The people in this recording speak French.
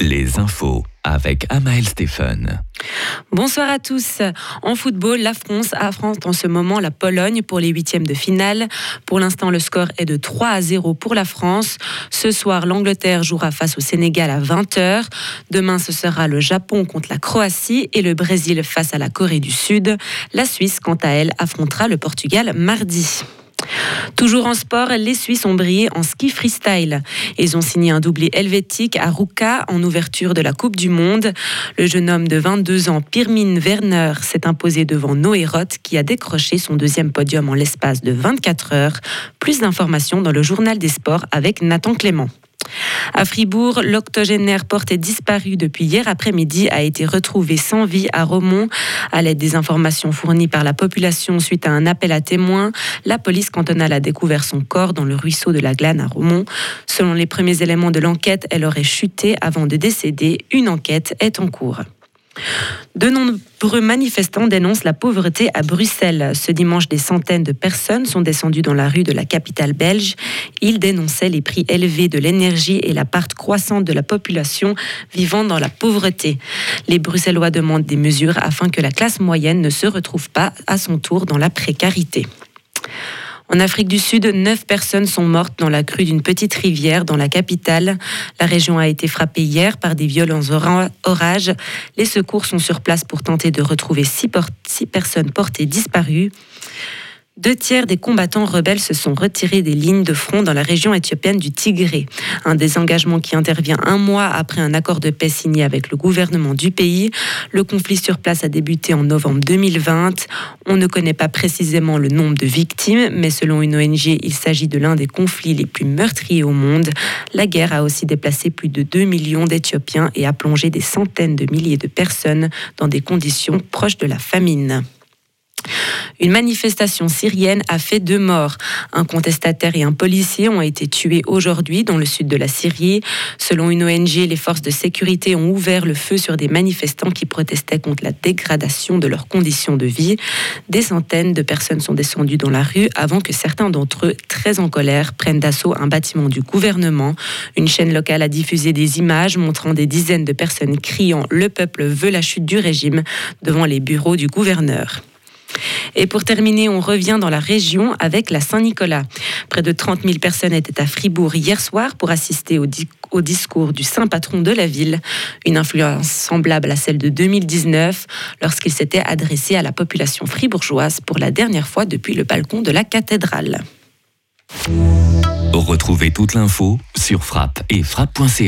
les infos avec Amael Stéphane. Bonsoir à tous. En football, la France affronte en ce moment la Pologne pour les huitièmes de finale. Pour l'instant, le score est de 3 à 0 pour la France. Ce soir, l'Angleterre jouera face au Sénégal à 20h. Demain, ce sera le Japon contre la Croatie et le Brésil face à la Corée du Sud. La Suisse, quant à elle, affrontera le Portugal mardi. Toujours en sport, les Suisses ont brillé en ski freestyle. Ils ont signé un doublé helvétique à Ruka en ouverture de la Coupe du Monde. Le jeune homme de 22 ans, Pirmin Werner, s'est imposé devant Noé Roth qui a décroché son deuxième podium en l'espace de 24 heures. Plus d'informations dans le journal des sports avec Nathan Clément. À Fribourg, l'octogénaire porté disparu depuis hier après-midi a été retrouvé sans vie à Romont. À l'aide des informations fournies par la population suite à un appel à témoins, la police cantonale a découvert son corps dans le ruisseau de la Glane à Romont. Selon les premiers éléments de l'enquête, elle aurait chuté avant de décéder. Une enquête est en cours. De nombreux manifestants dénoncent la pauvreté à Bruxelles. Ce dimanche, des centaines de personnes sont descendues dans la rue de la capitale belge. Ils dénonçaient les prix élevés de l'énergie et la part croissante de la population vivant dans la pauvreté. Les Bruxellois demandent des mesures afin que la classe moyenne ne se retrouve pas à son tour dans la précarité. En Afrique du Sud, neuf personnes sont mortes dans la crue d'une petite rivière dans la capitale. La région a été frappée hier par des violents orages. Les secours sont sur place pour tenter de retrouver six, personnes portées disparues. Deux tiers des combattants rebelles se sont retirés des lignes de front dans la région éthiopienne du Tigré. Un désengagement qui intervient un mois après un accord de paix signé avec le gouvernement du pays. Le conflit sur place a débuté en novembre 2020. On ne connaît pas précisément le nombre de victimes, mais selon une ONG, il s'agit de l'un des conflits les plus meurtriers au monde. La guerre a aussi déplacé plus de 2 millions d'Éthiopiens et a plongé des centaines de milliers de personnes dans des conditions proches de la famine. Une manifestation syrienne a fait deux morts. Un contestataire et un policier ont été tués aujourd'hui dans le sud de la Syrie. Selon une ONG, les forces de sécurité ont ouvert le feu sur des manifestants qui protestaient contre la dégradation de leurs conditions de vie. Des centaines de personnes sont descendues dans la rue avant que certains d'entre eux, très en colère, prennent d'assaut un bâtiment du gouvernement. Une chaîne locale a diffusé des images montrant des dizaines de personnes criant Le peuple veut la chute du régime devant les bureaux du gouverneur. Et pour terminer, on revient dans la région avec la Saint-Nicolas. Près de 30 000 personnes étaient à Fribourg hier soir pour assister au, discours du saint patron de la ville, une influence semblable à celle de 2019 lorsqu'il s'était adressé à la population fribourgeoise pour la dernière fois depuis le balcon de la cathédrale. Retrouvez toute l'info sur frappe et frappe.ch.